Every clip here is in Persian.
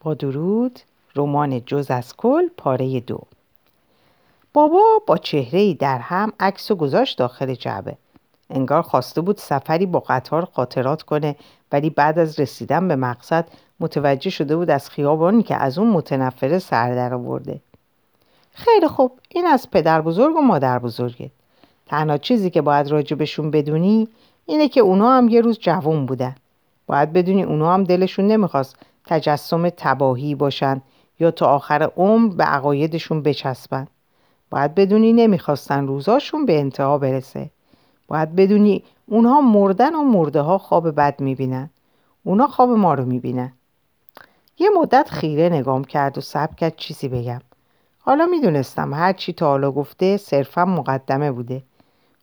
با درود رمان جز از کل پاره دو. بابا با چهره در هم عکس و گذاشت داخل جعبه. انگار خواسته بود سفری با قطار خاطرات کنه ولی بعد از رسیدن به مقصد متوجه شده بود از خیابانی که از اون متنفره سر در آورده. خیلی خوب این از پدر بزرگ و مادر بزرگه. تنها چیزی که باید راجبشون بدونی اینه که اونا هم یه روز جوون بودن. باید بدونی اونا هم دلشون نمی‌خواست تجسم تباهی باشن یا تا آخر عمر به عقایدشون بچسبن. باید بدونی نمی‌خواستن روزاشون به انتها برسه. باید بدونی اونها مردن و مرده ها خواب بد می‌بینن. اونا خواب ما رو می‌بینن. یه مدت خیره نگام کرد و سب کرد چیزی بگم. حالا می‌دونستم هر چی تا حالا گفته صرفا مقدمه بوده.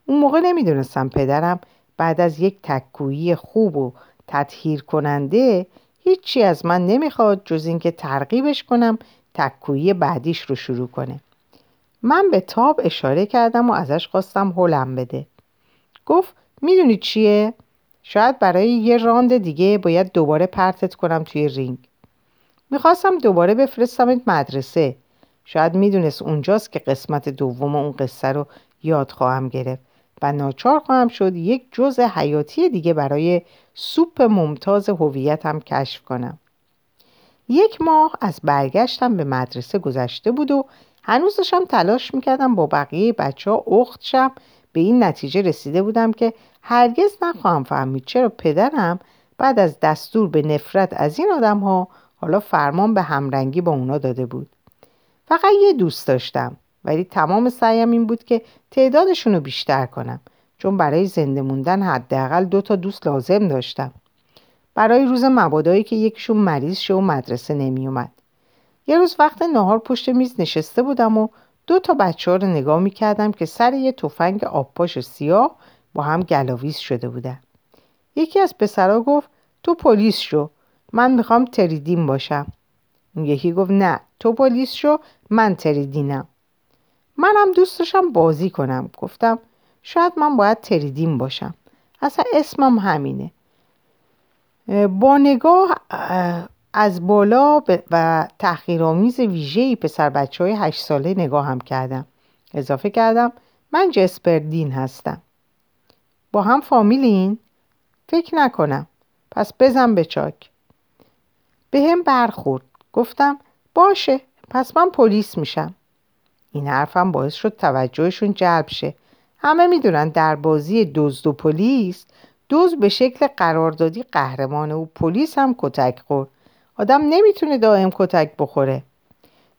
اون موقع نمی‌دونستم پدرم بعد از یک تکویی خوب و تطهیر کننده هیچی از من نمی‌خواد جز اینکه ترغیبش کنم تکویی بعدیش رو شروع کنه. من به تاب اشاره کردم و ازش خواستم هلم بده. گفت می‌دونی چیه؟ شاید برای یه راند دیگه باید دوباره پرتت کنم توی رینگ. می‌خواستم دوباره بفرستمت مدرسه. شاید می‌دونست اونجاست که قسمت دوم اون قصه رو یاد خواهم گرفت. و ناچار خواهم شد یک جزء حیاتی دیگه برای سوپ ممتاز هویتم کشف کنم. یک ماه از برگشتم به مدرسه گذشته بود و هنوز داشتم تلاش می‌کردم با بقیه بچه ها اخت شم. به این نتیجه رسیده بودم که هرگز نخواهم فهمید چرا پدرم بعد از دستور به نفرت از این آدم ها حالا فرمان به همرنگی با اونا داده بود. فقط یه دوست داشتم. ولی تمام سعیم این بود که تعدادشون رو بیشتر کنم چون برای زنده موندن حداقل دو تا دوست لازم داشتم. برای روز مبادایی که یکیشون مریض شه و مدرسه نمیومد یه روز وقت نهار پشت میز نشسته بودم و دو تا بچه ها رو نگاه می‌کردم که سر یه تفنگ آبپاش سیاه با هم گلاویز شده بودن. یکی از پسرا گفت تو پلیس شو من می‌خوام تریدین باشم. اون یکی گفت نه تو پلیس شو من تریدینم. منم دوست داشتم بازی کنم. گفتم شاید من باید تریدین باشم. اصلا اسمم همینه. با نگاه از بالا و تحقیرآمیز ویژه‌ای پسر بچه های هشت ساله نگاه هم کردم. اضافه کردم من جسپردین هستم. با هم فامیلین؟ فکر نکنم. پس بزن به چاک. به هم برخورد. گفتم باشه. پس من پلیس میشم. این حرفم باعث شد توجهشون جلب شه. همه می‌دونن در بازی دزد و پلیس دوز به شکل قراردادی قهرمانه و پلیس هم کتک خورد. آدم نمی‌تونه دائم کتک بخوره.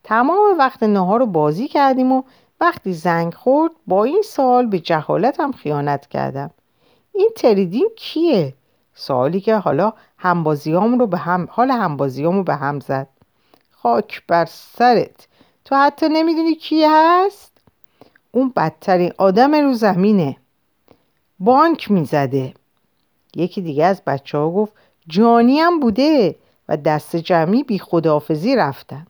تمام وقت نهار رو بازی کردیم و وقتی زنگ خورد با این سوال به جهالتم خیانت کردم. این تریدین کیه؟ سوالی که حالا همبازیام رو به هم حال همبازیام رو به هم زد. خاک بر سرت. تو حتی نمی‌دونی کی هست؟ اون بدترین آدم رو زمینه. بانک می‌زده. یکی دیگه از بچه ها گفت جانی هم بوده و دست جمعی بی خداحافظی رفتن.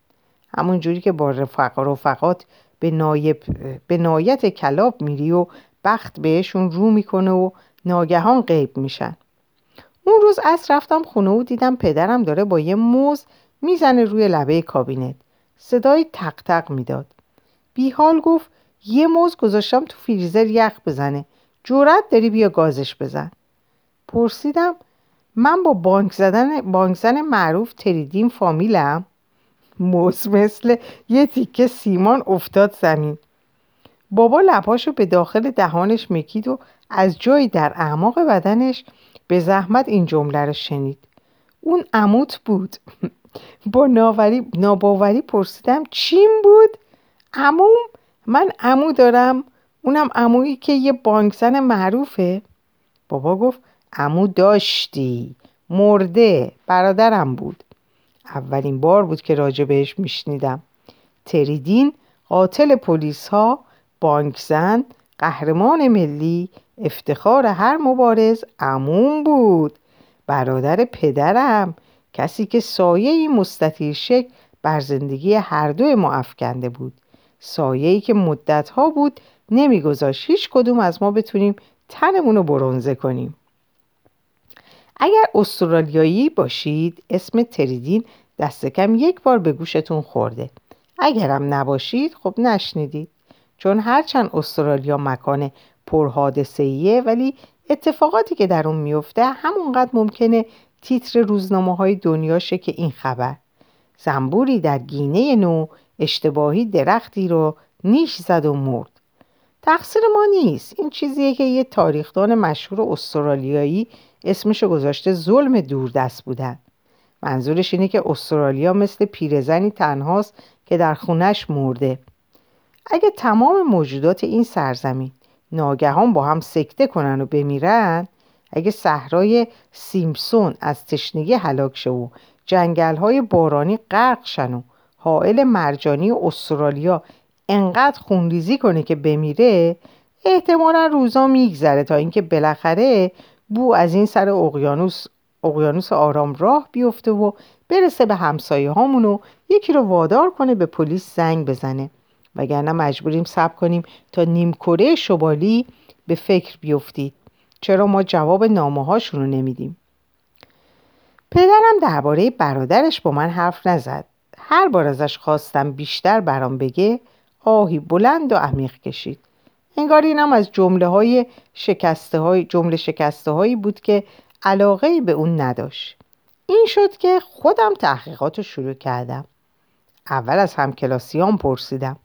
همون جوری که با رفق رفقات به, نایب به نایت کلاب میری و بخت بهشون رو می‌کنه و ناگهان غیب میشن. اون روز از رفتم خونه و دیدم پدرم داره با یه موز می‌زنه روی لبه کابینت. صدای تق تق می‌داد. بیحال گفت یه موز گذاشتم تو فریزر یخ بزنه. جورت داری بیا گازش بزن. پرسیدم من با بانک زدن بانک زن معروف تریدیم فامیلم؟ موز مثل یه تیکه سیمان افتاد زمین. بابا لباشو به داخل دهانش مکید و از جایی در اعماق بدنش به زحمت این جمله رو شنید. اون عموت بود. با ناباوری پرسیدم چیم بود؟ عموم من عمو دارم. اونم عمویی که یه بانکزن معروفه. بابا گفت عمو داشتی. مرده. برادرم بود. اولین بار بود که راجع بهش میشنیدم. تریدین قاتل پلیس ها بانکزن قهرمان ملی افتخار هر مبارز عموم بود. برادر پدرم. کسی که سایه مستطیل شکل بر زندگی هر دوی ما افکنده بود. سایه‌ای که مدتها بود نمیگذاشت هیچ کدوم از ما بتونیم تنمون رو برونزه کنیم. اگر استرالیایی باشید اسم تریدین دست کم یک بار به گوشتون خورده. اگرم نباشید خب نشنیدید. چون هرچند استرالیا مکان پرحادثه‌ایه ولی اتفاقاتی که در اون میفته همونقدر ممکنه تیتر روزنامه های دنیاشه که این خبر زنبوری در گینه نو اشتباهی درختی رو نیش زد و مرد. تقصیر ما نیست. این چیزیه که یه تاریخدان مشهور استرالیایی اسمشو گذاشته ظلم دوردست بودن. منظورش اینه که استرالیا مثل پیرزنی تنهاست که در خونش مرده. اگه تمام موجودات این سرزمین ناگهان با هم سکته کنن و بمیرن اگه صحرای سیمسون از تشنگی هلاک شه و جنگل های بارانی غرق شن و حائل مرجانی استرالیا انقدر خونریزی کنه که بمیره احتمالا روزا میگذره تا اینکه بالاخره بو از این سر اقیانوس اقیانوس آرام راه بیفته و برسه به همسایه هامون و یکی رو وادار کنه به پلیس زنگ بزنه. وگرنه مجبوریم صبر کنیم تا نیم کره شمالی به فکر بیفتید. چرا ما جواب نامه هاشون نمیدیم؟ پدرم درباره برادرش با من حرف نزد. هر بار ازش خواستم بیشتر برام بگه آهی بلند و عمیق کشید. انگار اینم از جمله های شکسته های جمله شکسته هایی بود که علاقه به اون نداشت. این شد که خودم تحقیقات رو شروع کردم. اول از همکلاسیان پرسیدم.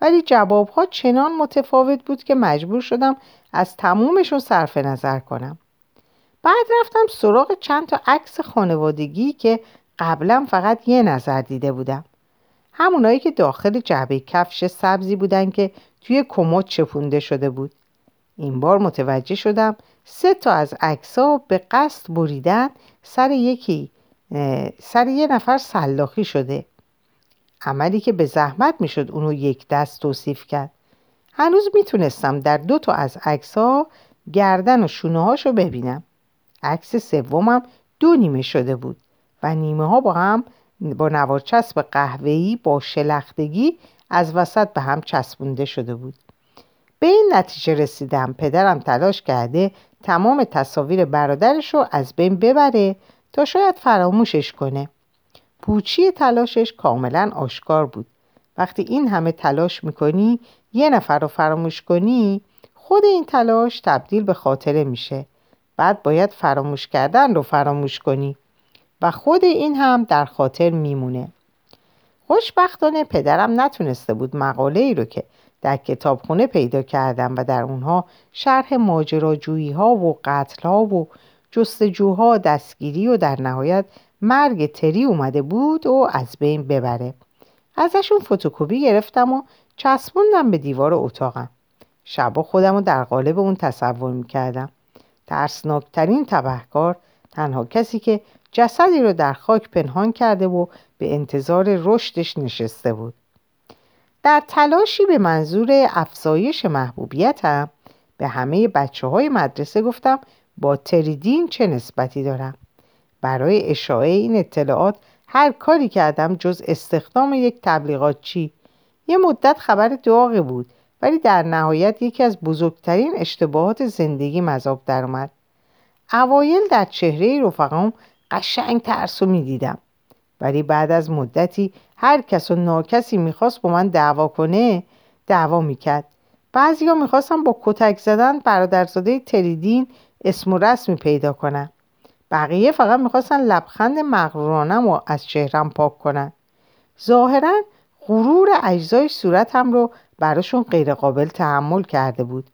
ولی جوابها چنان متفاوت بود که مجبور شدم از تمومشون صرف نظر کنم. بعد رفتم سراغ چند تا عکس خانوادگی که قبلا فقط یه نظر دیده بودم. همونایی که داخل جعبه کفش سبزی بودن که توی کمد چپونده شده بود. این بار متوجه شدم سه تا از عکسها به قصد بریدن سر یکی سر یه نفر سلاخی شده. عملی که به زحمت می‌شد اونو یک دست توصیف کرد. هنوز می‌تونستم در دو تا از عکس ها گردن و شونه هاشو ببینم. عکس سومم دو نیمه شده بود و نیمه ها با هم با نوارچسب قهوه‌ای با شلختگی از وسط به هم چسبونده شده بود. به این نتیجه رسیدم. پدرم تلاش کرده تمام تصاویر برادرش رو از بین ببره تا شاید فراموشش کنه. پوچی تلاشش کاملا آشکار بود. وقتی این همه تلاش می‌کنی یه نفر رو فراموش کنی خود این تلاش تبدیل به خاطره میشه. بعد باید فراموش کردن رو فراموش کنی و خود این هم در خاطر میمونه. خوشبختانه پدرم نتونسته بود مقاله ای رو که در کتابخونه پیدا کردم و در اونها شرح ماجراجویی ها و قتل ها و جستجوها دستگیری و در نهایت مرگ تری اومده بود و از بین ببره. ازشون فتوکپی گرفتم و چسبوندم به دیوار اتاقم. شبا خودم رو در قالب اون تصور می‌کردم. ترسناکترین تبهکار تنها کسی که جسدی رو در خاک پنهان کرده و به انتظار رشدش نشسته بود. در تلاشی به منظور افزایش محبوبیتم به همه بچه های مدرسه گفتم با تریدین چه نسبتی دارم؟ برای اشاعه این اطلاعات هر کاری کردم جز استخدام یک تبلیغات چی یه مدت خبر داغی بود ولی در نهایت یکی از بزرگترین اشتباهات زندگی مذاب درآمد اوایل در چهره رفقام قشنگ ترسو می‌دیدم. ولی بعد از مدتی هر کس و ناکسی می‌خواست با من دعوا کنه دعوا می‌کرد. بعضی ها می‌خواستم با کتک زدن برادرزاده تریدین اسم و رسمی پیدا کنن. بقیه فقط می‌خواستن لبخند مغرورانم و از چهرم پاک کنن. ظاهرا غرور اجزای صورتم رو براشون غیرقابل تحمل کرده بود.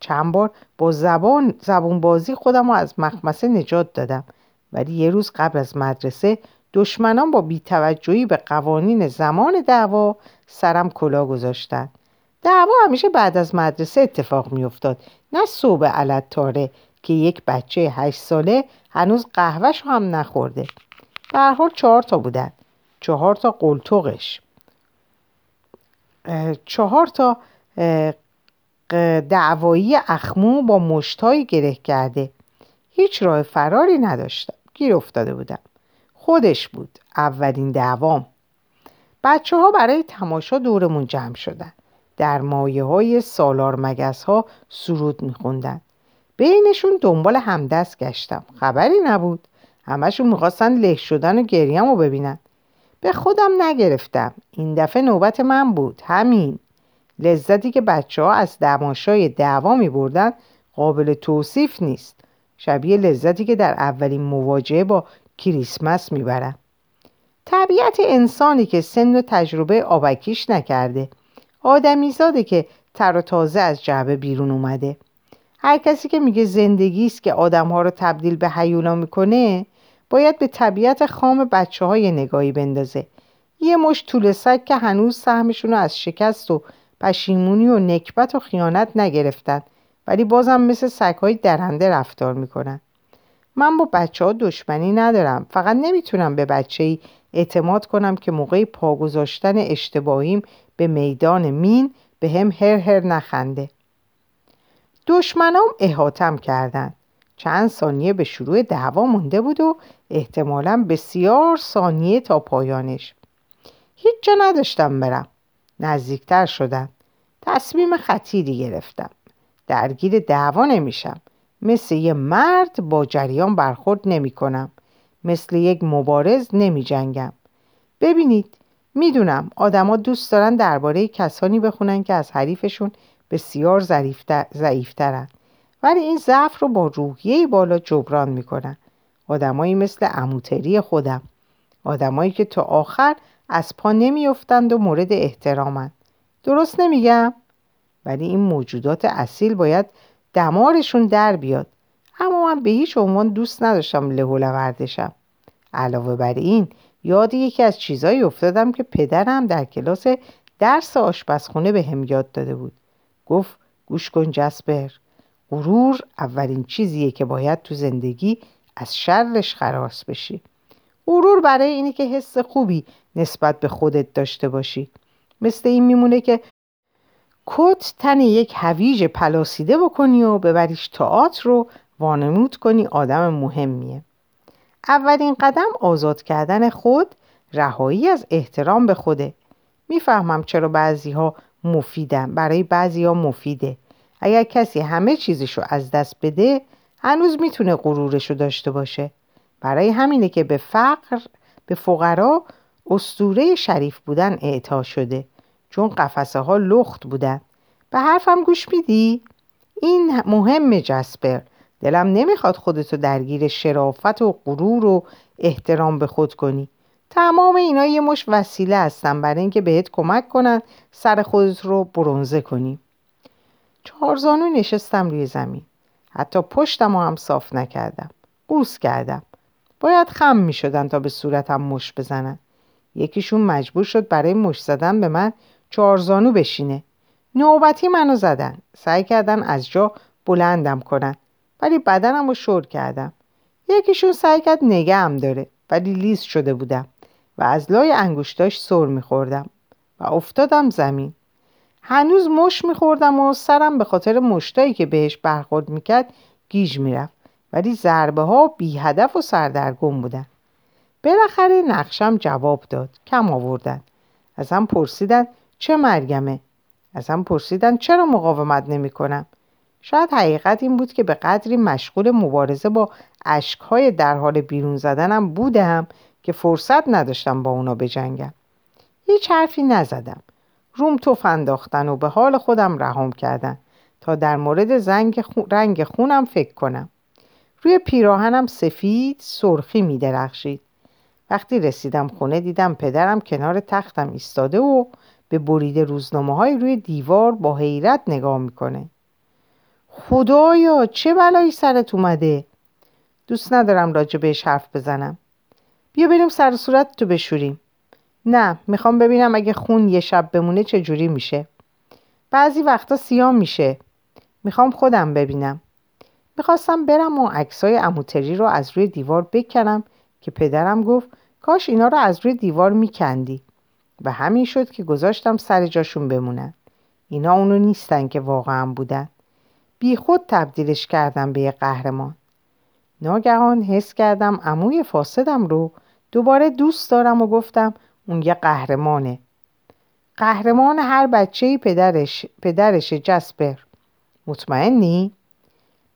چند بار با زبان زبون بازی خودم رو از مخمسه نجات دادم. ولی یه روز قبل از مدرسه دشمنان با بیتوجهی به قوانین زمان دعوا سرم کلا گذاشتن. دعوا همیشه بعد از مدرسه اتفاق میافتاد. نه صبح علت تاره که یک بچه هشت ساله هنوز قهوهش هم نخورده. در حال چهار تا بودن. چهار تا قلتوقش چهار تا دعوایی اخمو با مشتایی گره کرده. هیچ راه فراری نداشتم. گیر افتاده بودم. خودش بود. اولین دعوام. بچه ها برای تماشا دورمون جمع شدن. در مایه های سالار مگس ها سرود میخوندن. بینشون دنبال همدست گشتم. خبری نبود. همشون می‌خواستن له شدن و گریم رو ببینن. به خودم نگرفتم. این دفعه نوبت من بود. همین. لذتی که بچه ها از دماشای دعوا می بردن قابل توصیف نیست. شبیه لذتی که در اولین مواجهه با کریسمس می‌برن. طبیعت انسانی که سن و تجربه آبکیش نکرده. آدمیزاده که تر و تازه از جعبه بیرون اومده. هر کسی که میگه زندگی است که آدمها رو تبدیل به حیولا می‌کنه باید به طبیعت خام بچه های نگاهی بندازه. یه مش طول سگ که هنوز سهمشون رو از شکست و پشیمونی و نکبت و خیانت نگرفتن ولی بازم مثل سگهای درنده رفتار می‌کنن. من با بچه ها دشمنی ندارم. فقط نمی‌تونم به بچه ای اعتماد کنم که موقع پا گذاشتن اشتباهیم به میدان مین به هم هر هر نخنده. دشمنام احاتم کردن چند ثانیه به شروع دعوا مونده بود و احتمالا بسیار ثانیه تا پایانش. هیچ جا نداشتم برم. نزدیکتر شدن تصمیم خطیری گرفتم. درگیر دعوا نمیشم. مثل یه مرد با جریان برخورد نمی کنم مثل یک مبارز نمی جنگم ببینید می‌دونم آدما دوست دارن درباره کسانی بخونن که از حریفشون بسیار ضعیفترن. ولی این ضعف رو با روحیه بالا جبران می‌کنن. آدمایی مثل اموتری خودم. آدمایی که تا آخر از پا نمیافتند و مورد احترامند درست نمیگم؟ ولی این موجودات اصیل باید دمارشون در بیاد. اما من به هیچ عنوان دوست نداشتم له وردشم علاوه بر این یاد یکی از چیزایی افتادم که پدرم در کلاس درس آشپزخونه به هم یاد داده بود. گفت گوش کن جسپر. غرور اولین چیزیه که باید تو زندگی از شرش خلاص بشی. غرور برای اینه که حس خوبی نسبت به خودت داشته باشی. مثل این میمونه که کت تن یک هویج پلاسیده بکنی و ببریش تئاتر رو وانمود کنی. آدم مهمیه. اولین قدم آزاد کردن خود رهایی از احترام به خوده. می‌فهمم چرا بعضی ها مفیدن. برای بعضی ها مفیده. اگر کسی همه چیزشو از دست بده هنوز می‌تونه غرورشو داشته باشه. برای همینه که به فقر به فقرا استوره شریف بودن اعطا شده. چون قفسه ها لخت بودن. به حرفم گوش میدی؟ این مهم جسپر دلم نمی‌خواد خودتو درگیر شرافت و غرور و احترام به خود کنی. تمام اینا یه مش وسیله هستن برای اینکه بهت کمک کنن سر خودت رو برونزه کنی. چهارزانو نشستم روی زمین. حتی پشتم هم صاف نکردم. قوس کردم. باید خم می شدن تا به صورتم مش بزنن. یکیشون مجبور شد برای مش زدن به من چهارزانو بشینه. نوبتی منو زدن. سعی کردن از جا بلندم کنن. ولی بدنم رو شور کردم. یکیشون سعی کرد نگهم داره. ولی لیز شده بودم. و از لای انگوشتاش سر میخوردم و افتادم زمین. هنوز مش میخوردم و سرم به خاطر مشتایی که بهش برخورد می‌کرد گیج می‌رفت. ولی ضربه ها بی هدف و سردرگم بودن. بالاخره نقشم جواب داد. کم آوردن. ازم پرسیدن چه مرگمه؟ ازم پرسیدن چرا مقاومت نمی کنم شاید حقیقت این بود که به قدری مشغول مبارزه با اشکهای در حال بیرون زدنم بودم که فرصت نداشتم با اونا بجنگم. هیچ حرفی نزدم. روم توف انداختن و به حال خودم رهام کردن تا در مورد زنگ رنگ خونم فکر کنم. روی پیراهنم سفید سرخی می درخشید. وقتی رسیدم خونه دیدم پدرم کنار تختم ایستاده و به بریده روزنامه های روی دیوار با حیرت نگاه می‌کنه. خدایا چه بلایی سرت اومده؟ دوست ندارم راجع بهش حرف بزنم. بیا بریم سر صورت تو بشوریم. نه می‌خوام ببینم اگه خون یه شب بمونه چه جوری میشه. بعضی وقتا سیاه میشه. می‌خوام خودم ببینم. می‌خواستم برم و عکسای اموتری رو از روی دیوار بکنم که پدرم گفت کاش اینا رو از روی دیوار میکندی. و همین شد که گذاشتم سر جاشون بمونن. اینا اونو نیستن که واقعا بودن. بی خود تبدیلش کردم به یه قهرمان. ناگهان حس کردم عموی فاسدم رو دوباره دوست دارم و گفتم اون یه قهرمانه. قهرمان هر بچه پدرش پدرش جسپر. مطمئنی؟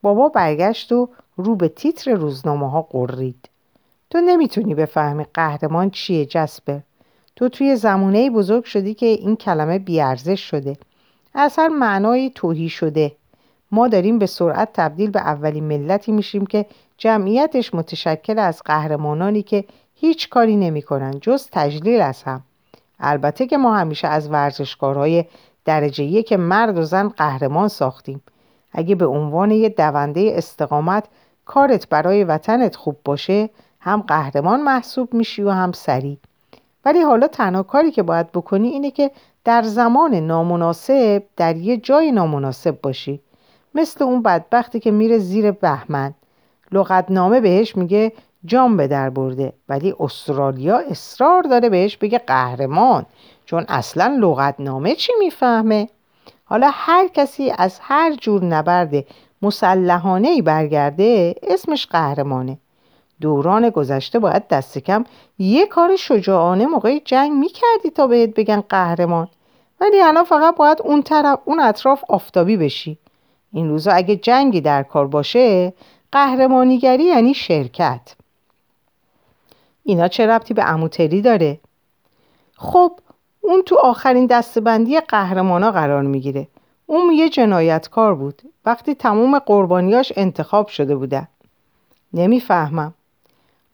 بابا برگشت و رو به تیتر روزنامه ها قرید تو نمی‌تونی بفهمی قهرمان چیه جسپر. تو توی زمونه بزرگ شدی که این کلمه بیارزش شده. اصلا معنای توهی شده. ما داریم به سرعت تبدیل به اولین ملتی میشیم که جمعیتش متشکل از قهرمانانی که هیچ کاری نمی‌کنن جز تجلیل از هم. البته که ما همیشه از ورزشکارهای درجه که مرد و زن قهرمان ساختیم. اگه به عنوان یه دونده استقامت کارت برای وطنت خوب باشه هم قهرمان محسوب میشی و هم سریع. ولی حالا تنها کاری که باید بکنی اینه که در زمان نامناسب در یه جای نامناسب باشی. مثل اون بدبختی که میره زیر بهمن. لغتنامه بهش میگه جام به در برده. ولی استرالیا اصرار داره بهش بگه قهرمان. چون اصلا لغتنامه چی می‌فهمه؟ حالا هر کسی از هر جور نبرد مسلحانه ای برگرده اسمش قهرمانه. دوران گذشته باید دست کم یه کار شجاعانه موقع جنگ می‌کردی تا بهت بگن قهرمان. ولی الان فقط باید اون طرف اون اطراف آفتابی بشی. این روزا اگه جنگی در کار باشه قهرمانیگری یعنی شرکت. اینا چه ربطی به اموتری داره؟ خب اون تو آخرین دستبندی قهرمانا قرار می‌گیره. اون یه جنایتکار بود. وقتی تمام قربانیاش انتخاب شده بودن نمی‌فهمم.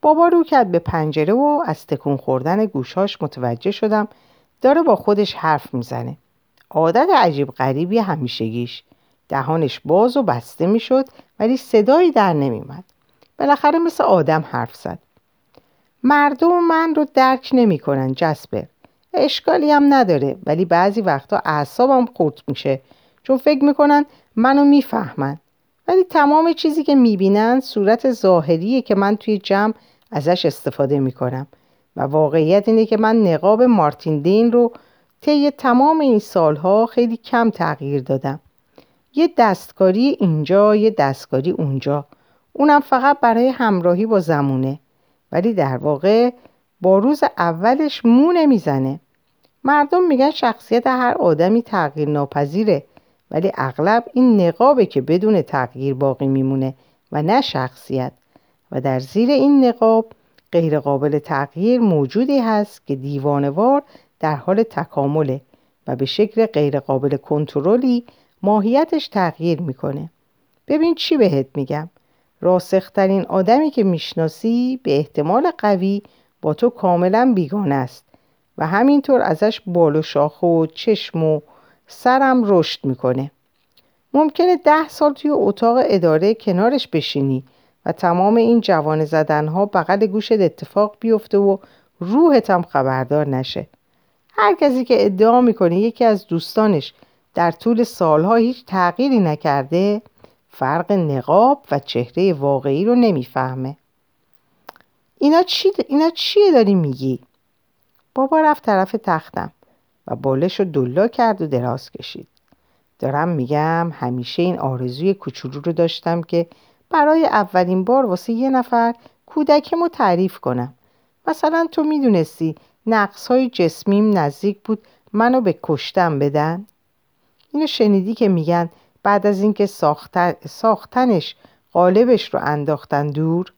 بابا رو کرد به پنجره و از تکون خوردن گوشاش متوجه شدم داره با خودش حرف می‌زنه. عادت عجیب غریبی همیشگیش. دهانش باز و بسته می‌شد ولی صدایی در نمیمد بالاخره مثل آدم حرف زد. مردم من رو درک نمی‌کنن جسبر اشکالی هم نداره ولی بعضی وقتا اعصابم خورد میشه. چون فکر می‌کنن منو می‌فهمن. ولی تمام چیزی که می‌بینن صورت ظاهریه که من توی جمع ازش استفاده می‌کنم. و واقعیت اینه که من نقاب مارتین دین رو طی تمام این سالها خیلی کم تغییر دادم. یه دستکاری اینجا یه دستکاری اونجا. اونم فقط برای همراهی با زمونه. ولی در واقع با روز اولش مو نمی‌زنه. مردم میگن شخصیت هر آدمی تغییر ناپذیره ولی اغلب این نقابه که بدون تغییر باقی میمونه و نه شخصیت. و در زیر این نقاب غیرقابل تغییر موجودی هست که دیوانوار در حال تکامله و به شکل غیرقابل کنترلی ماهیتش تغییر می‌کنه. ببین چی بهت میگم. راسخترین آدمی که می‌شناسی به احتمال قوی با تو کاملا بیگانه است و همینطور ازش بال و شاخ و چشم و سرم رشد می‌کنه. ممکنه ده سال توی اتاق اداره کنارش بشینی و تمام این جوان زدنها بغل گوشت اتفاق بیفته و روحت هم خبردار نشه. هر کسی که ادعا می‌کنه یکی از دوستانش در طول سالها هیچ تغییری نکرده فرق نقاب و چهره واقعی رو نمی‌فهمه. اینا, چی اینا چیه داری میگی؟ بابا رفت طرف تختم و بالش رو دلا کرد و دراز کشید. دارم میگم همیشه این آرزوی کوچولو رو داشتم که برای اولین بار واسه یه نفر کودکمو تعریف کنم. مثلا تو می‌دونستی نقص های جسمیم نزدیک بود منو به کشتم بدن؟ اینو شنیدی که میگن بعد از اینکه ساختن، ساختنش قالبش رو انداختن دور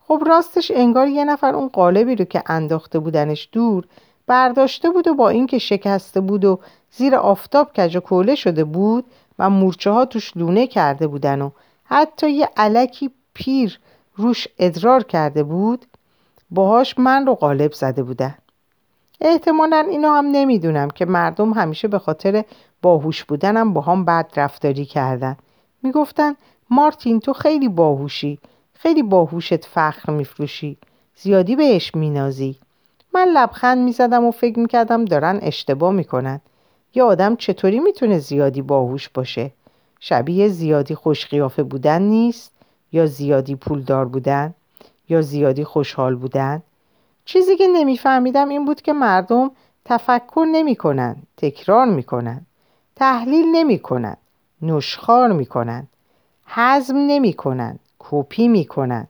خب راستش انگار یه نفر اون قالبی رو که انداخته بودنش دور برداشته بود و با اینکه شکسته بود و زیر آفتاب کج و کوله شده بود و مورچه ها توش لونه کرده بودن و حتی یه علکی پیر روش ادرار کرده بود باهاش من رو قالب زده بودن. احتمالا اینو هم نمی‌دونم که مردم همیشه به خاطر باهوش بودنم با هم بد رفتاری کردن. می‌گفتن مارتین تو خیلی باهوشی. خیلی باهوشت فخر میفروشی. زیادی بهش مینازی. من لبخند می‌زدم و فکر می‌کردم دارن اشتباه می‌کنن. یه آدم چطوری می‌تونه زیادی باهوش باشه؟ شبیه زیادی خوشقیافه بودن نیست؟ یا زیادی پولدار بودن؟ یا زیادی خوشحال بودن؟ چیزی که نمیفهمیدم این بود که مردم تفکر نمی‌کنن تکرار می‌کنن تحلیل نمی‌کنن نشخار می‌کنن حزم نمی‌کنن کپی می‌کنن.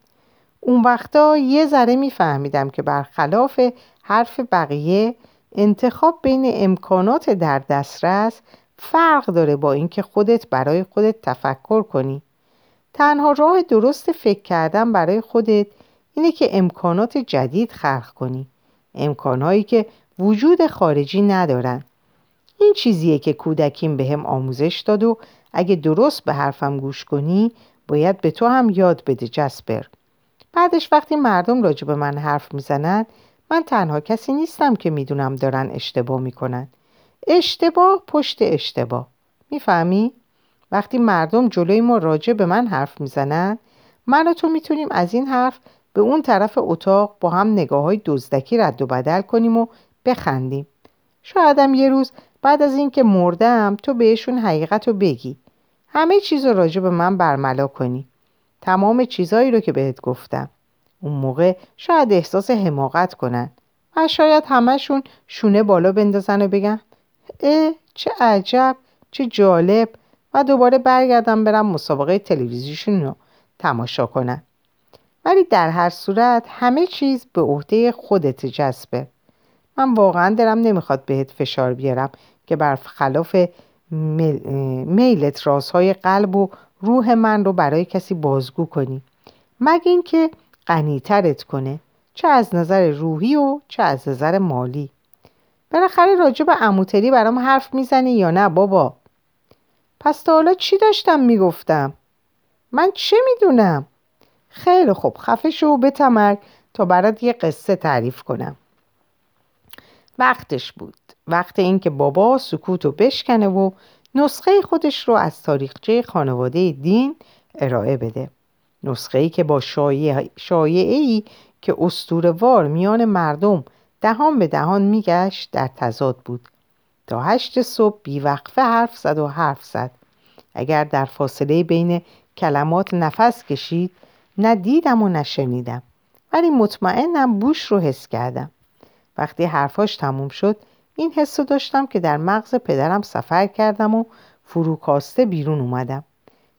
اون وقتا یه ذره میفهمیدم که برخلاف حرف بقیه انتخاب بین امکانات در دسترس فرق داره با اینکه خودت برای خودت تفکر کنی. تنها راه درست فکر کردن برای خودت اینه که امکانات جدید خلق کنی. امکانهایی که وجود خارجی ندارن. این چیزیه که کودکیم به هم آموزش داد و اگه درست به حرفم گوش کنی باید به تو هم یاد بده جسپر. بعدش وقتی مردم راجع به من حرف می‌زنند من تنها کسی نیستم که می‌دونم دارن اشتباه می‌کنن. اشتباه پشت اشتباه. می‌فهمی؟ وقتی مردم جلوی ما راجع به من حرف می‌زنن من و تو می‌تونیم از این حرف به اون طرف اتاق با هم نگاه های دزدکی رد و بدل کنیم و بخندیم. شایدم یه روز بعد از اینکه مردم تو بهشون حقیقت رو بگی. همه چیز رو راجع به من برملا کنی. تمام چیزایی رو که بهت گفتم. اون موقع شاید احساس حماقت کنن. و شاید همهشون شونه بالا بندازن و بگن اه چه عجب چه جالب. و دوباره برگردم برم مسابقه تلویزیون رو تماشا کنن ولی در هر صورت همه چیز به عهده خودت جذبه. من واقعا دلم نمی‌خواد بهت فشار بیارم که برخلاف میل... میلت رازهای قلب و روح من رو برای کسی بازگو کنی. مگه اینکه غنیترت کنه. چه از نظر روحی و چه از نظر مالی. بالاخره راجع به عموتری برام حرف می‌زنی یا نه بابا؟ پس تا حالا چی داشتم می‌گفتم؟ من چه می‌دونم؟ خیلی خوب. خفه شو بتمرگ تا برات یه قصه تعریف کنم. وقتش بود. وقت اینکه بابا سکوت و بشکنه و نسخه خودش رو از تاریخچه خانواده دین ارائه بده. نسخه ای که با شایعه ای که استوروار میان مردم دهان به دهان میگشت در تضاد بود. تا هشت صبح بیوقفه حرف زد و حرف زد. اگر در فاصله بین کلمات نفس کشید نه دیدم و نشنیدم ولی مطمئنم بوش رو حس کردم. وقتی حرفاش تموم شد این حس رو داشتم که در مغز پدرم سفر کردم و فروکاسته بیرون اومدم.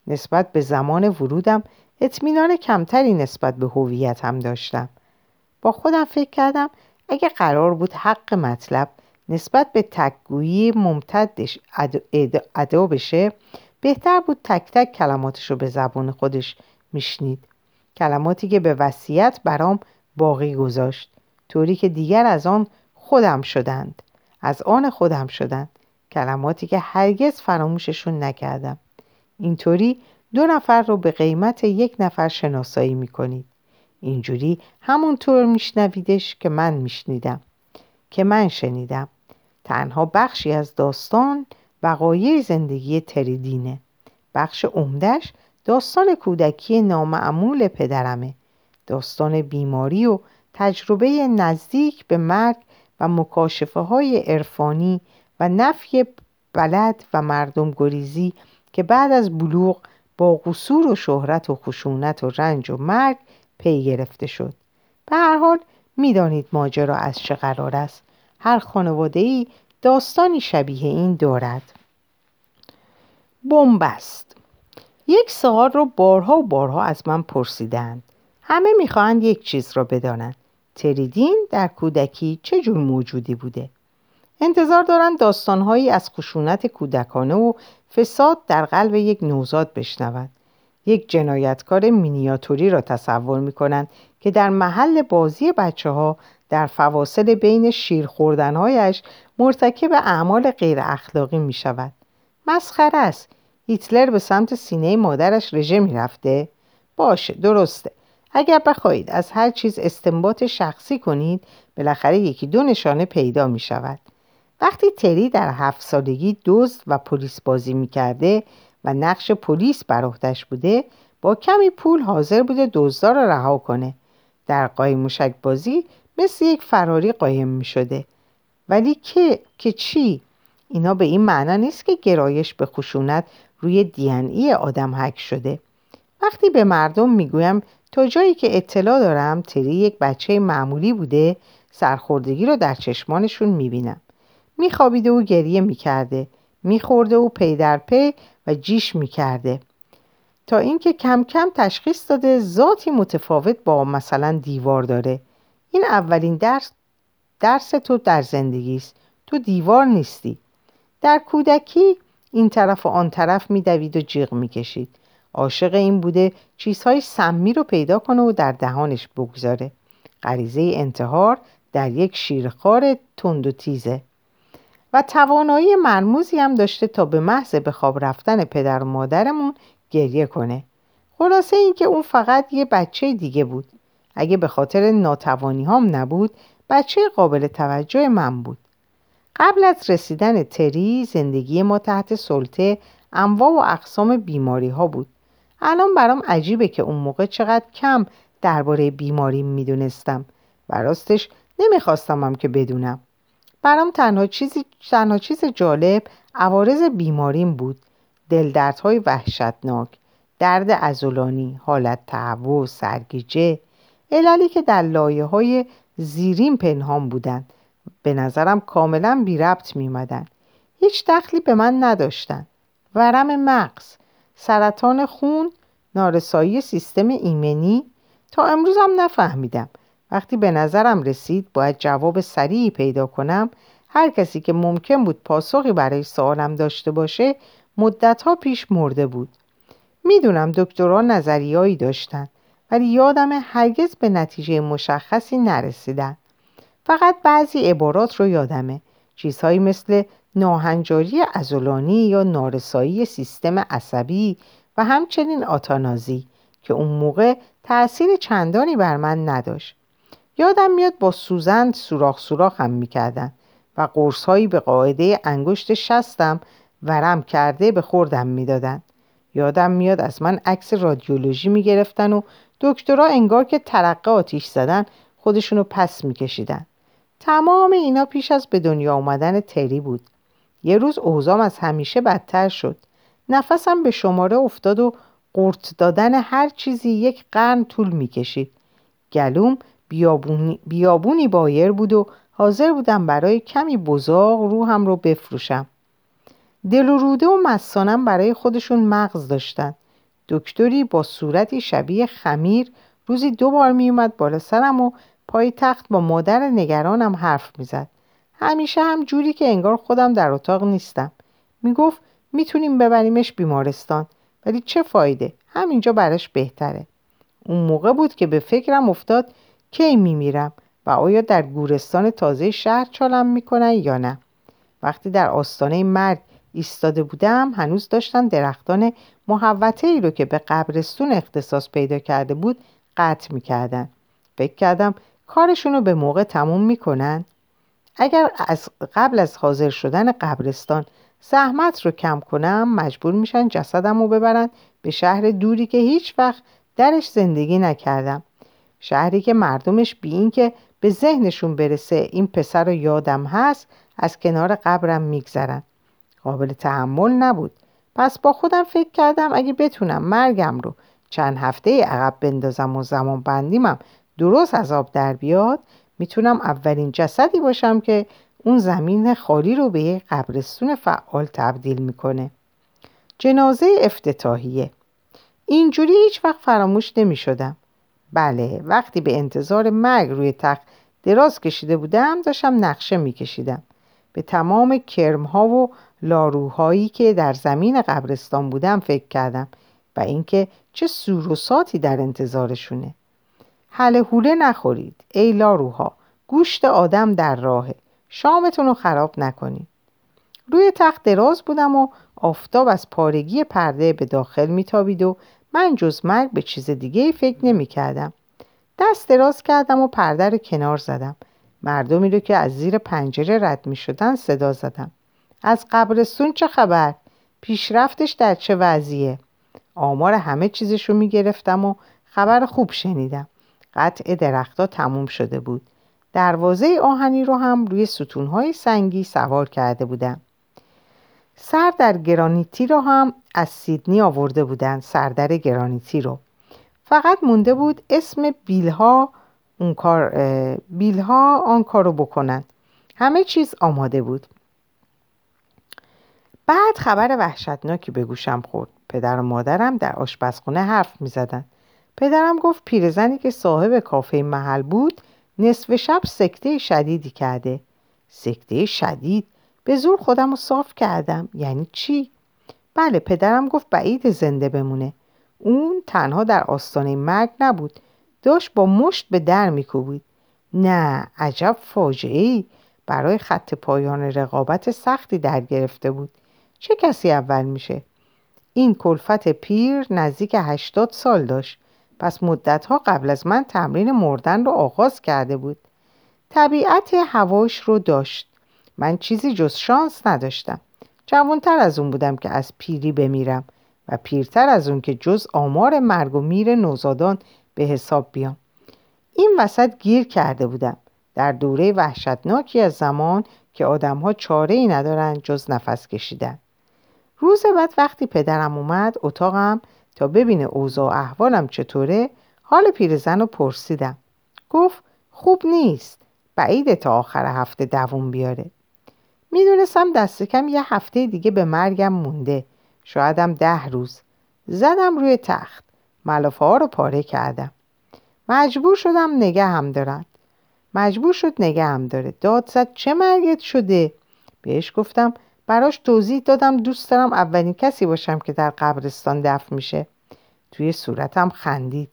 نسبت به زمان ورودم اطمینان کمتری نسبت به هویتم داشتم. با خودم فکر کردم اگه قرار بود حق مطلب نسبت به تکگویی ممتدش ادا بشه بهتر بود تک تک کلماتش رو به زبان خودش میشنید. کلماتی که به وصیت برام باقی گذاشت. طوری که دیگر از آن خودم شدند. از آن خودم شدند. کلماتی که هرگز فراموششون نکردم. اینطوری دو نفر رو به قیمت یک نفر شناسایی می‌کنید. اینجوری همونطور میشنویدش که من میشنیدم. که من شنیدم. تنها بخشی از داستان وقایع زندگی تریدینه. بخش عمدش داستان کودکی نامعمول پدرمه. داستان بیماری و تجربه نزدیک به مرگ و مکاشفه های عرفانی و نفی بلد و مردم گریزی که بعد از بلوغ با قصور و شهرت و خشونت و رنج و مرگ پی گرفته شد. به هر حال می‌دانید ماجرا از چه قرار است. هر خانواده ای داستانی شبیه این دارد. بنبست یک سوال رو بارها و بارها از من پرسیدند همه می‌خواهند یک چیز را بدانند تریدین در کودکی چه جور موجودی بوده انتظار دارند داستانهایی از خشونت کودکانه و فساد در قلب یک نوزاد بشنوند یک جنایتکار مینیاتوری را تصور می کنند که در محل بازی بچه ها در فواصل بین شیر خوردنهایش مرتکب اعمال غیر اخلاقی می شود. مسخره است. هیتلر به سمت سینه مادرش رژه می رفته؟ باشه درسته. اگر بخواهید از هر چیز استنباط شخصی کنید بالاخره یکی دو نشانه پیدا می شود. وقتی تری در هفت سالگی دزد و پلیس بازی می کرده و نقش پلیس بر عهدهش بوده با کمی پول حاضر بوده دزدار را رها کنه در قایم موشک بازی مثل یک فراری قایم می شده ولی که که چی اینا به این معنا نیست که گرایش به خشونت روی دی ای آدم حک شده. وقتی به مردم می‌گویم تا جایی که اطلاع دارم تری یک بچه معمولی بوده سرخوردگی رو در چشمانشون می‌بینم. میخوابیده و گریه می‌کرده. میخورده و پی در پی و جیش می‌کرده. تا اینکه کم کم تشخیص داده ذاتی متفاوت با مثلا دیوار داره. این اولین درس درس تو در زندگی است تو دیوار نیستی. در کودکی این طرف و آن طرف میدوید و جیغ می‌کشید. عاشق این بوده چیزهای سمی رو پیدا کنه و در دهانش بگذاره. غریزه انتحار در یک شیرخوار تند و تیزه. و توانایی مرموزی هم داشته تا به محض به خواب رفتن پدر و مادرمون گریه کنه. خلاصه اینکه اون فقط یه بچه دیگه بود. اگه به خاطر ناتوانی هم نبود بچه قابل توجه من بود. قبل از رسیدن تری زندگی ما تحت سلطه انواع و اقسام بیماری ها بود. الان برام عجیبه که اون موقع چقدر کم درباره بیماری می‌دونستم. و راستش نمی‌خواستم هم که بدونم. برام تنها چیزی تنها چیز جالب عوارض بیماریم بود. دلدردهای وحشتناک درد ازولانی حالت تهوع سرگیجه عللی که در لایه های زیرین پنهان بودند. به نظرم کاملا بی ربط می هیچ دخلی به من نداشتند ورم مغز سرطان خون نارسایی سیستم ایمنی. تا امروز هم نفهمیدم. وقتی به نظرم رسید باید جواب سریعی پیدا کنم هر کسی که ممکن بود پاسخی برای سوالم داشته باشه مدتها پیش مرده بود. می‌دونم دکترها نظریایی داشتن ولی یادم هرگز به نتیجه مشخصی نرسیدن. فقط بعضی عبارات رو یادمه. چیزهایی مثل ناهنجاری ازولانی یا نارسایی سیستم عصبی و همچنین آتانازی که اون موقع تأثیر چندانی بر من نداشت. یادم میاد با سوزند سوراخ سوراخ هم می‌کردن و قرصهایی به قاعده انگشت شستم ورم کرده به خوردم می‌دادن. یادم میاد از من عکس رادیولوژی می‌گرفتن و دکترها انگار که ترقه آتیش زدن خودشونو پس میکشیدن. تمام اینا پیش از به دنیا آمدن تری بود. یه روز اوزام از همیشه بدتر شد. نفسم به شماره افتاد و قورت دادن هر چیزی یک قرن طول می‌کشید. گلوم بیابونی, بیابونی بایر بود و حاضر بودم برای کمی بزاق روحم رو بفروشم. دل و روده و مسانم برای خودشون مغز داشتن. دکتری با صورتی شبیه خمیر روزی دو بار میومد بالا سرم و پای تخت با مادر نگرانم حرف می‌زد. همیشه هم جوری که انگار خودم در اتاق نیستم. می‌گفت می‌تونیم ببریمش بیمارستان ولی چه فایده؟ همینجا برش بهتره. اون موقع بود که به فکرم افتاد کی میمیرم و آیا در گورستان تازه شهر چالم می‌کنن یا نه. وقتی در آستانه مرگ ایستاده بودم هنوز داشتن درختان محوطه ای رو که به قبرستون اختصاص پیدا کرده بود قطع می‌کردن. فکر کردم کارشون رو به موقع تموم می‌کنن. اگر از قبل از حاضر شدن قبرستان زحمت رو کم کنم مجبور میشن جسدم رو ببرن به شهر دوری که هیچ وقت درش زندگی نکردم. شهری که مردمش بی این که به ذهنشون برسه این پسر رو یادم هست از کنار قبرم میگذرن. قابل تحمل نبود. پس با خودم فکر کردم اگه بتونم مرگم رو چند هفته عقب بندازم و زمان بندیمم درست از آب در بیاد می‌تونم اولین جسدی باشم که اون زمین خالی رو به یک قبرستون فعال تبدیل می‌کنه جنازه افتتاحیه اینجوری هیچ وقت فراموش نمی شدم. بله وقتی به انتظار مرگ روی تخت دراز کشیده بودم داشتم نقشه می کشیدم. به تمام کرمها و لاروهایی که در زمین قبرستان بودم فکر کردم و اینکه چه سوروساتی در انتظارشونه حل حوله نخورید ای لاروها گوشت آدم در راهه شامتون رو خراب نکنید روی تخت دراز بودم و آفتاب از پارگی پرده به داخل میتابید و من جز مرگ به چیز دیگه فکر نمی کردم. دست دراز کردم و پرده رو کنار زدم مردمی رو که از زیر پنجره رد می شدن صدا زدم از قبرستون چه خبر؟ پیشرفتش در چه وضعیه؟ آمار همه چیزشو می گرفتم و خبر خوب شنیدم قطع درختها تموم شده بود. دروازه آهنی رو هم روی ستونهای سنگی سوار کرده بودم سر در گرانیتی رو هم از سیدنی آورده بودن سردر گرانیتی رو. فقط مونده بود اسم بیلها اون کار بیلها آن کارو بکنن. همه چیز آماده بود. بعد خبر وحشتناکی به گوشم خورد. پدر و مادرم در آشپزخونه حرف می زدن. پدرم گفت پیرزنی که صاحب کافه محل بود نصف شب سکته شدیدی کرده. سکته شدید؟ به زور خودم رو صاف کردم. یعنی چی؟ بله پدرم گفت بعید زنده بمونه. اون تنها در آستانه مرگ نبود. داشت با مشت به در میکوبید. نه عجب فاجعه ای برای خط پایان رقابت سختی در گرفته بود. چه کسی اول میشه؟ این کلفت پیر نزدیک هشتاد سال داشت. پس مدتها قبل از من تمرین مردن رو آغاز کرده بود. طبیعت هواش رو داشت. من چیزی جز شانس نداشتم. جوانتر از اون بودم که از پیری بمیرم و پیرتر از اون که جز آمار مرگ و میر نوزادان به حساب بیام. این وسط گیر کرده بودم. در دوره وحشتناکی از زمان که آدمها چاره ای ندارن جز نفس کشیدن. روز بعد وقتی پدرم اومد اتاقم تا ببینه اوضاع احوالم چطوره؟ حال پیرزن رو پرسیدم. گفت خوب نیست. بعیده تا آخر هفته دووم بیاره. می‌دونستم دست کم یه هفته دیگه به مرگم مونده. شایدم ده روز. زدم روی تخت. ملافه ها رو پاره کردم. مجبور شدم نگه هم دارد. مجبور شد نگه هم داره. داد زد چه مرگت شده؟ بهش گفتم براش توضیح دادم دوست دارم اولین کسی باشم که در قبرستان دفن میشه. توی صورتم خندید.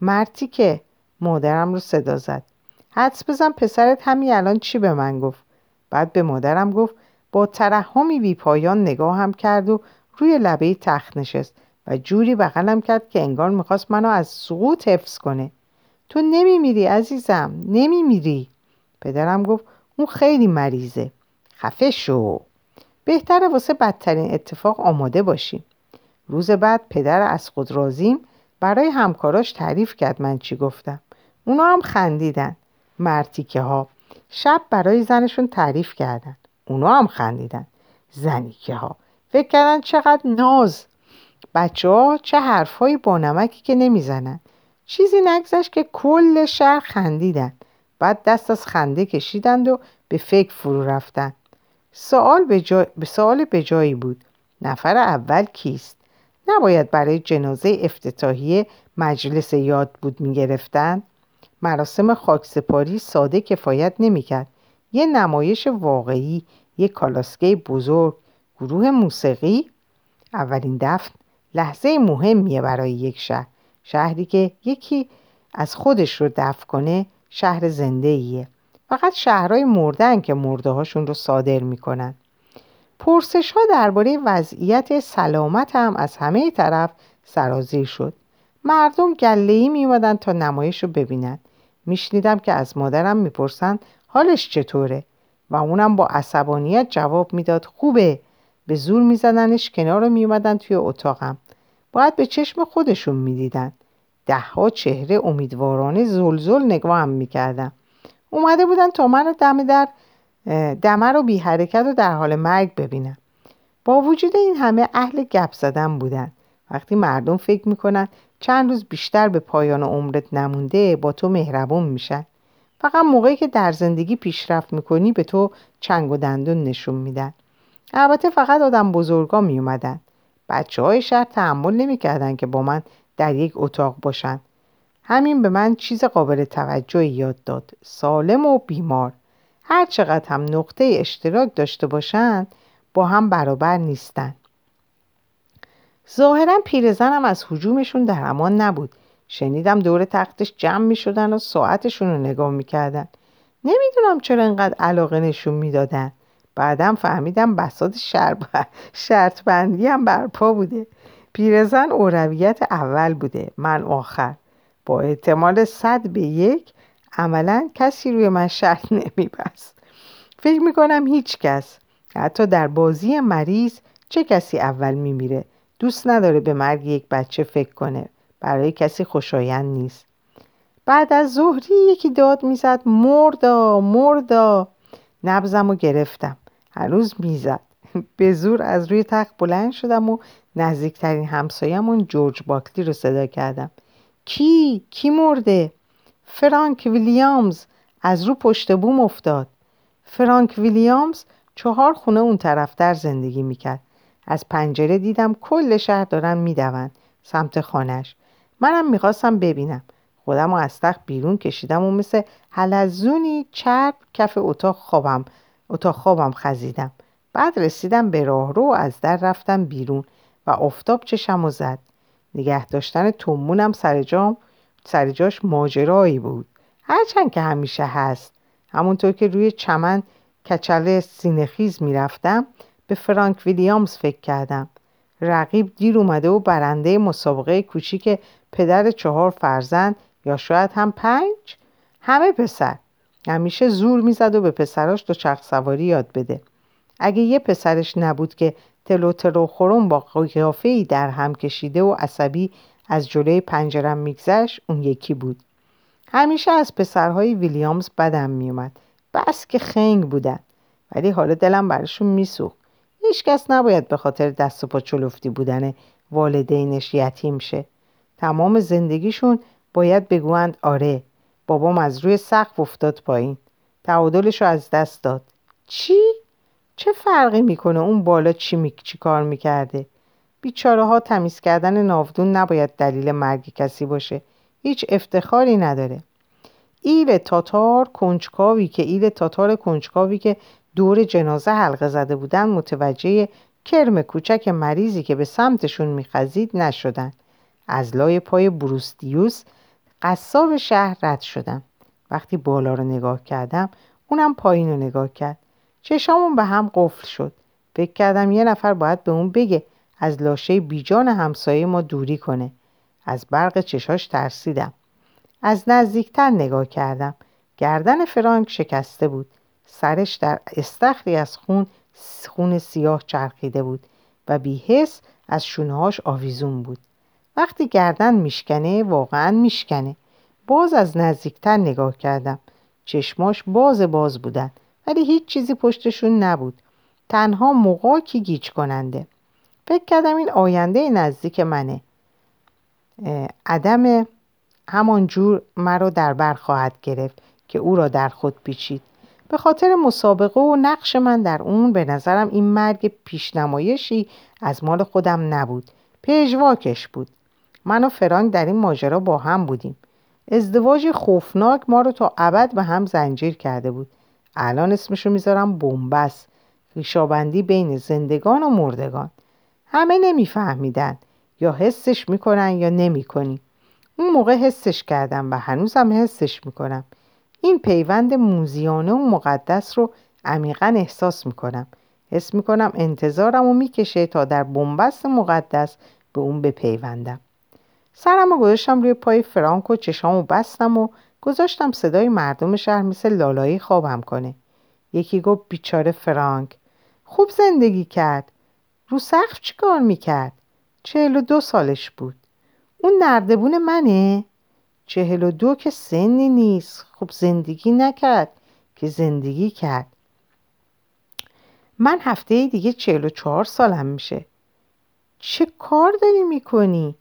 مرتی که مادرم رو صدا زد. حدس بزن پسرت همین الان چی به من گفت؟ بعد به مادرم گفت با ترحمی بی پایان نگاه هم کرد و روی لبه تخت نشست و جوری بغلم کرد که انگار می‌خواست منو از سقوط حفظ کنه. تو نمیمیری عزیزم نمیمیری. پدرم گفت اون خیلی مریضه. خفه شو. بهتره واسه بدترین اتفاق آماده باشیم. روز بعد پدر از خود رازیم برای همکاراش تعریف کرد من چی گفتم. اونا هم خندیدن. مرتیکه ها. شب برای زنشون تعریف کردن. اونا هم خندیدن. زنیکه ها. فکر کردن چقدر ناز. بچه ها چه حرفهایی با نمکی که نمی‌زنن. چیزی نگذشت که کل شهر خندیدن. بعد دست از خنده کشیدند و به فکر فرو رفتن. سوال به, جا... سوال به جایی بود. نفر اول کیست؟ نباید برای جنازه افتتاحیه مجلس یاد بود می‌گرفتن؟ مراسم خاکسپاری ساده کفایت نمی‌کرد. یه نمایش واقعی یه کالاسکه بزرگ گروه موسیقی. اولین دفن لحظه مهمیه برای یک شهر. شهری که یکی از خودش رو دفن کنه شهر زنده ایه فقط شهرهای مردن که مرده هاشون رو صادر می‌کنن. پرسش ها درباره وضعیت سلامت هم از همه طرف سرازیر شد. مردم گله ای می تا نمایش رو ببینن. میشنیدم که از مادرم می‌پرسن حالش چطوره؟ و اونم با عصبانیت جواب می‌داد خوبه. به زور میزدنش کنار رو میومدن توی اتاقم. باید به چشم خودشون می‌دیدن. دهها چهره امیدوارانه زلزل نگاهم می‌کردم اومده بودن تا من رو دم در دمه رو بی حرکت و در حال مرگ ببینم با وجود این همه اهل گپ زدن بودن. وقتی مردم فکر می‌کنن چند روز بیشتر به پایان عمرت نمونده با تو مهربون میشن. فقط موقعی که در زندگی پیشرفت می‌کنی به تو چنگ و دندون نشون میدن. البته فقط آدم بزرگا میومدن بچه های شهر تحمل نمی‌کردن که با من در یک اتاق باشن. همین به من چیز قابل توجهی یاد داد. سالم و بیمار. هر چقدر هم نقطه اشتراک داشته باشند با هم برابر نیستن. ظاهرا پیرزنم از حجومشون در امان نبود. شنیدم دور تختش جمع می شدن و ساعتشون رو نگاه می‌کردن. نمی‌دونم چرا انقدر علاقه نشون می‌دادن. بعدم فهمیدم بساط شرط بندی هم برپا بوده. پیرزن اولویت اول بوده من آخر. با احتمال صد به یک عملا کسی روی من شرط نمیبست. فکر می‌کنم هیچ کس حتی در بازی مریض چه کسی اول میمیره. دوست نداره به مرگ یک بچه فکر کنه. برای کسی خوشایند نیست. بعد از ظهری یکی داد می‌زد مردا مردا. نبزم و گرفتم. هنوز می‌زد. به زور از روی تخت بلند شدم و نزدیکترین همسایمون جورج باکلی رو صدا کردم. کی؟ کی مرده؟ فرانک ویلیامز از رو پشت بوم افتاد. فرانک ویلیامز چهار خونه اون طرفتر زندگی می‌کرد. از پنجره دیدم کل شهر دارن می‌دوند سمت خانش منم می‌خواستم ببینم. خودم از تخت بیرون کشیدم و مثل حلزونی چرب کف اتاق خوابم اتاق خوابم خزیدم. بعد رسیدم به راهرو از در رفتم بیرون و افتاب چشم و زد. نگه داشتن تومونم سر جام سر جاش ماجرایی بود. هرچند که همیشه هست. همونطور که روی چمن کچله سینخیز می‌رفتم به فرانک ویلیامز فکر کردم. رقیب دیر اومده و برنده مسابقه کوچیک پدر چهار فرزند یا شاید هم پنج؟ همه پسر. همیشه زور می‌زد و به پسراش دو چرخ سواری یاد بده. اگه یه پسرش نبود که تلو تلو خورم با قیافه ای در هم کشیده و عصبی از جلوی پنجرم میگذشت اون یکی بود. همیشه از پسرهای ویلیامز بدم میومد بس که خنگ بودن. ولی حالا دلم براشون میسوخت. هیچکس نباید به خاطر دست و پا چلفتی بودن والدینش یتیم شه. تمام زندگیشون باید بگویند آره بابام از روی سقف افتاد پایین. تعادلش رو از دست داد. چی؟ چه فرقی می‌کنه اون بالا چی, می... چی کار می‌کرده؟ بیچاره ها تمیز کردن ناودون نباید دلیل مرگ کسی باشه. هیچ افتخاری نداره. ایل تاتار کنجکاوی که ایل تاتار کنجکاوی که دور جنازه حلقه زده بودن متوجه کرم کوچک مریضی که به سمتشون میخزید نشدن. از لای پای بروستیوس قصاب شهر رد شدم وقتی بالا رو نگاه کردم اونم پایین رو نگاه کرد. چشامون به هم قفل شد. فکر کردم یه نفر باید به اون بگه از لاشه بیجان همسایه ما دوری کنه. از برق چشاش ترسیدم. از نزدیکتر نگاه کردم. گردن فرانک شکسته بود. سرش در استخری از خون خون سیاه چرخیده بود و بیحس از شونهاش آویزون بود. وقتی گردن میشکنه واقعا میشکنه. باز از نزدیکتر نگاه کردم. چشماش باز باز بودن. ولی هیچ چیزی پشتشون نبود. تنها مقاکی گیج کننده. فکر کردم این آینده نزدیک منه. عدم همان جور مرا در بر خواهد گرفت که او را در خود پیچید. به خاطر مسابقه و نقش من در اون به نظرم این مرگ پیشنمایشی از مال خودم نبود. پژواکش بود. من و فرانک در این ماجرا با هم بودیم. ازدواج خوفناک ما رو تا ابد به هم زنجیر کرده بود. الان اسمشو می‌ذارم بومبس ریشابندی بین زندگان و مردگان. همه نمیفهمیدن. یا حسش می‌کنن یا نمی‌کنی. اون موقع حسش کردم و هنوزم حسش می‌کنم. این پیوند موزیانه و مقدس رو عمیقا احساس می‌کنم. حس می‌کنم انتظارم و می‌کشه تا در بنبست مقدس به اون بپیوندم. سرم رو گذاشتم روی پای فرانک و چشامو بستم و گذاشتم صدای مردم شهر مثل لالایی خوابم کنه. یکی گفت بیچاره فرانک. خوب زندگی کرد. رو سقف چی کار می‌کرد؟ چهل و دو سالش بود. اون نردبون منه؟ چهل و دو که سنی نیست. خب زندگی نکرد که زندگی کرد. من هفته دیگه چهل و چهار سالم میشه. چه کار داری می‌کنی؟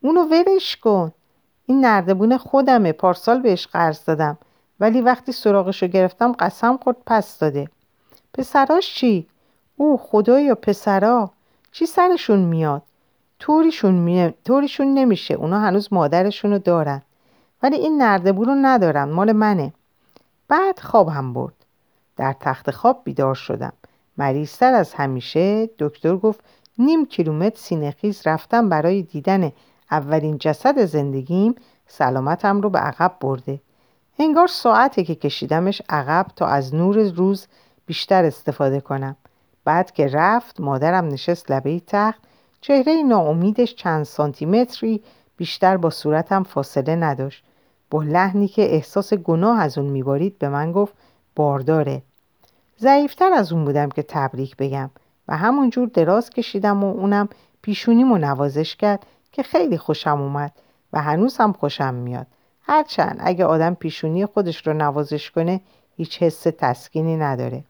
اونو ولش کن. این نردبون خودمه پارسال بهش قرض دادم. ولی وقتی سراغشو گرفتم قسم خورد پس داده. پسراش چی؟ او خدایا پسرا. چی سرشون میاد؟ طوریشون, می... طوریشون نمیشه. اونا هنوز مادرشونو دارن. ولی این نردبون رو ندارم مال منه. بعد خوابم برد. در تخت خواب بیدار شدم. مریضتر از همیشه دکتر گفت نیم کیلومتر سینخیز رفتم برای دیدن اولین جسد زندگیم سلامتم رو به عقب برده. انگار ساعته که کشیدمش عقب تا از نور روز بیشتر استفاده کنم. بعد که رفت مادرم نشست لبه تخت. چهره ناامیدش چند سانتیمتری بیشتر با صورتم فاصله نداشت. با لحنی که احساس گناه از اون میبارید به من گفت بارداره. ضعیفتر از اون بودم که تبریک بگم. و همونجور دراز کشیدم و اونم پیشونیمو نوازش کرد که خیلی خوشم اومد و هنوز هم خوشم میاد. هرچند اگه آدم پیشونی خودش رو نوازش کنه هیچ حس تسکینی نداره.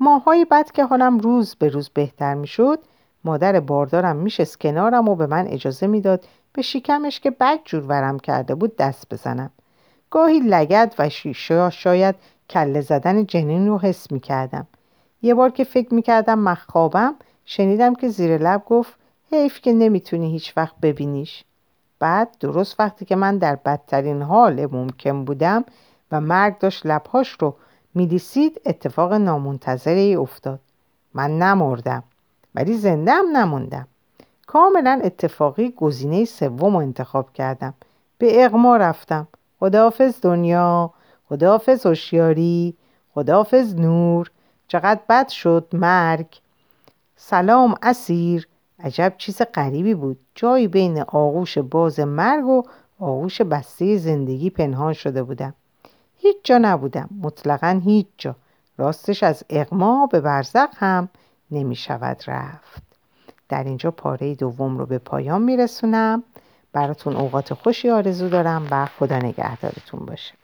ماهای بعد که حالم روز به روز بهتر می‌شد مادر باردارم میشست کنارم و به من اجازه می‌داد به شکمش که بد جور ورم کرده بود دست بزنم. گاهی لگد و شیشه شاید کله زدن جنین رو حس می‌کردم. یه بار که فکر می‌کردم مخوابم شنیدم که زیر لب گفت حیف که نمی‌تونی هیچ وقت ببینیش. بعد درست وقتی که من در بدترین حال ممکن بودم و مرگ داشت لبهاش رو میلیسید اتفاق نامنتظره افتاد. من نمردم ولی زنده هم نموندم. کاملا اتفاقی گزینه سوم رو انتخاب کردم. به اغما رفتم. خداحافظ دنیا خداحافظ هوشیاری خداحافظ نور. چقدر بد شد مرگ. سلام اسیر. عجب چیز غریبی بود. جایی بین آغوش باز مرگ و آغوش بسته زندگی پنهان شده بودم. هیچ جا نبودم. مطلقا هیچ جا. راستش از اغما به برزق هم نمی شود رفت. در اینجا پاره دوم رو به پایان می رسونم براتون اوقات خوشی آرزو دارم و خدا نگهدارتون باشه.